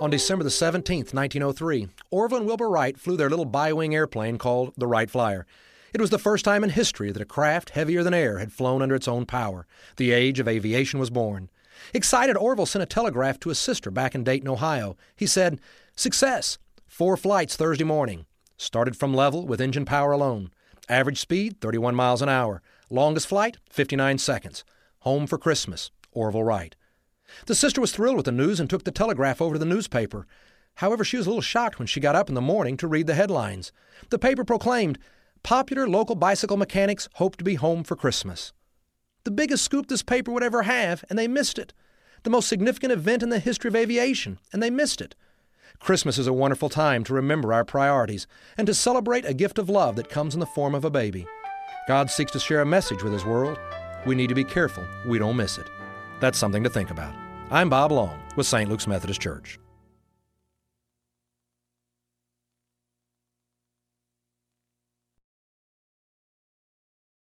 On December the 17th, 1903, Orville and Wilbur Wright flew their little bi-wing airplane called the Wright Flyer. It was the first time in history that a craft heavier than air had flown under its own power. The age of aviation was born. Excited, Orville sent a telegraph to his sister back in Dayton, Ohio. He said, Success! Four flights Thursday morning. Started from level with engine power alone. Average speed, 31 miles an hour. Longest flight, 59 seconds. Home for Christmas. Orville Wright. The sister was thrilled with the news and took the telegraph over to the newspaper. However, she was a little shocked when she got up in the morning to read the headlines. The paper proclaimed, Popular local bicycle mechanics hope to be home for Christmas. The biggest scoop this paper would ever have, and they missed it. The most significant event in the history of aviation, and they missed it. Christmas is a wonderful time to remember our priorities and to celebrate a gift of love that comes in the form of a baby. God seeks to share a message with His world. We need to be careful we don't miss it. That's something to think about. I'm Bob Long with St. Luke's Methodist Church.